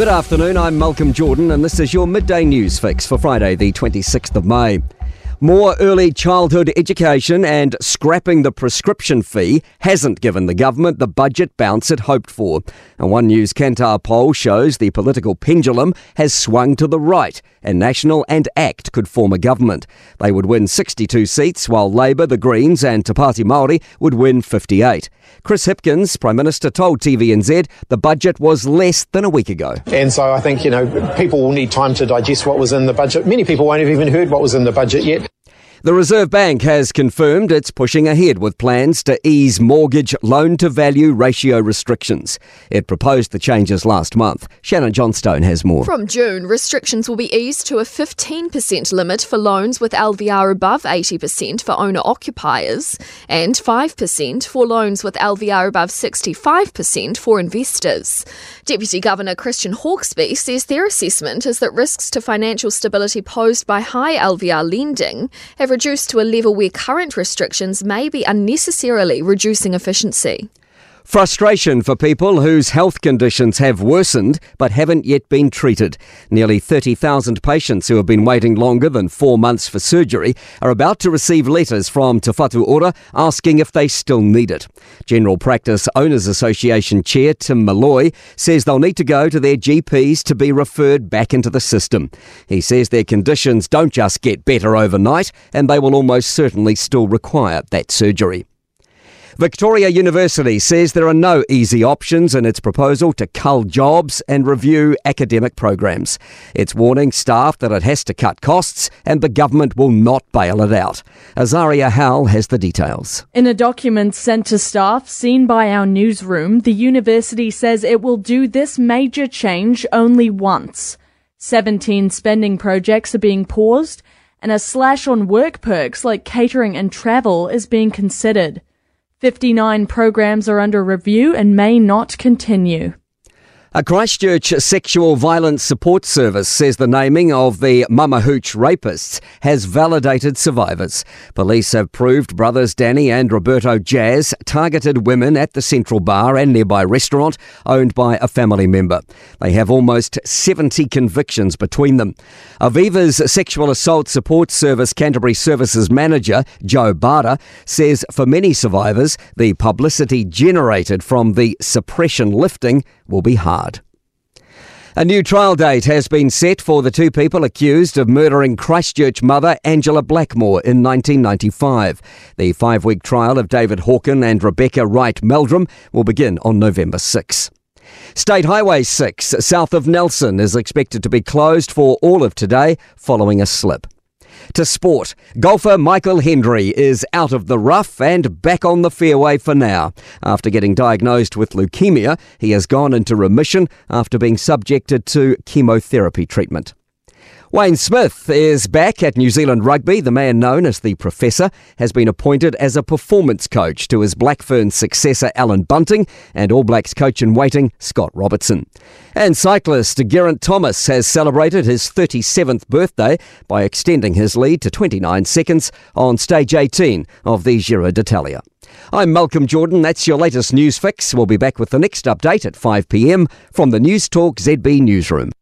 Good afternoon, I'm Malcolm Jordan, and this is your midday news fix for Friday, the 26th of May. More early childhood education and scrapping the prescription fee hasn't given the government the budget bounce it hoped for. A One News Kantar poll shows the political pendulum has swung to the right, and National and ACT could form a government. They would win 62 seats, while Labour, the Greens, and Te Pāti Māori would win 58. Chris Hipkins, Prime Minister, told TVNZ the budget was less than a week ago. And so I think, you know, people will need time to digest what was in the budget. Many people won't have even heard what was in the budget yet. The Reserve Bank has confirmed it's pushing ahead with plans to ease mortgage loan to value ratio restrictions. It proposed the changes last month. Shannon Johnstone has more. From June, restrictions will be eased to a 15% limit for loans with LVR above 80% for owner occupiers and 5% for loans with LVR above 65% for investors. Deputy Governor Christian Hawkesby says their assessment is that risks to financial stability posed by high LVR lending have reduced to a level where current restrictions may be unnecessarily reducing efficiency. Frustration for people whose health conditions have worsened but haven't yet been treated. Nearly 30,000 patients who have been waiting longer than four months for surgery are about to receive letters from Te Whatu Ora asking if they still need it. General Practice Owners Association Chair Tim Malloy says they'll need to go to their GPs to be referred back into the system. He says their conditions don't just get better overnight and they will almost certainly still require that surgery. Victoria University says there are no easy options in its proposal to cull jobs and review academic programs. It's warning staff that it has to cut costs and the government will not bail it out. Azaria Howell has the details. In a document sent to staff seen by our newsroom, the university says it will do this major change only once. 17 spending projects are being paused and a slash on work perks like catering and travel is being considered. 59 programs are under review and may not continue. A Christchurch sexual violence support service says the naming of the Mama Hooch rapists has validated survivors. Police have proved brothers Danny and Roberto Jaz targeted women at the Central Bar and nearby restaurant owned by a family member. They have almost 70 convictions between them. Aviva's sexual assault support service Canterbury Services manager, Joe Barter, says for many survivors, the publicity generated from the suppression lifting will be hard. A new trial date has been set for the two people accused of murdering Christchurch mother Angela Blackmore in 1995. The five week trial of David Hawken and Rebecca Wright Meldrum will begin on November 6. State Highway 6 south of Nelson is expected to be closed for all of today following a slip. To sport, golfer Michael Hendry is out of the rough and back on the fairway for now. After getting diagnosed with leukemia, he has gone into remission after being subjected to chemotherapy treatment. Wayne Smith is back at New Zealand Rugby. The man known as the Professor has been appointed as a performance coach to his Black Ferns successor Allan Bunting and All Blacks coach in waiting Scott Robertson. And cyclist Geraint Thomas has celebrated his 37th birthday by extending his lead to 29 seconds on stage 18 of the Giro d'Italia. I'm Malcolm Jordan. That's your latest news fix. We'll be back with the next update at 5 pm from the Newstalk ZB newsroom.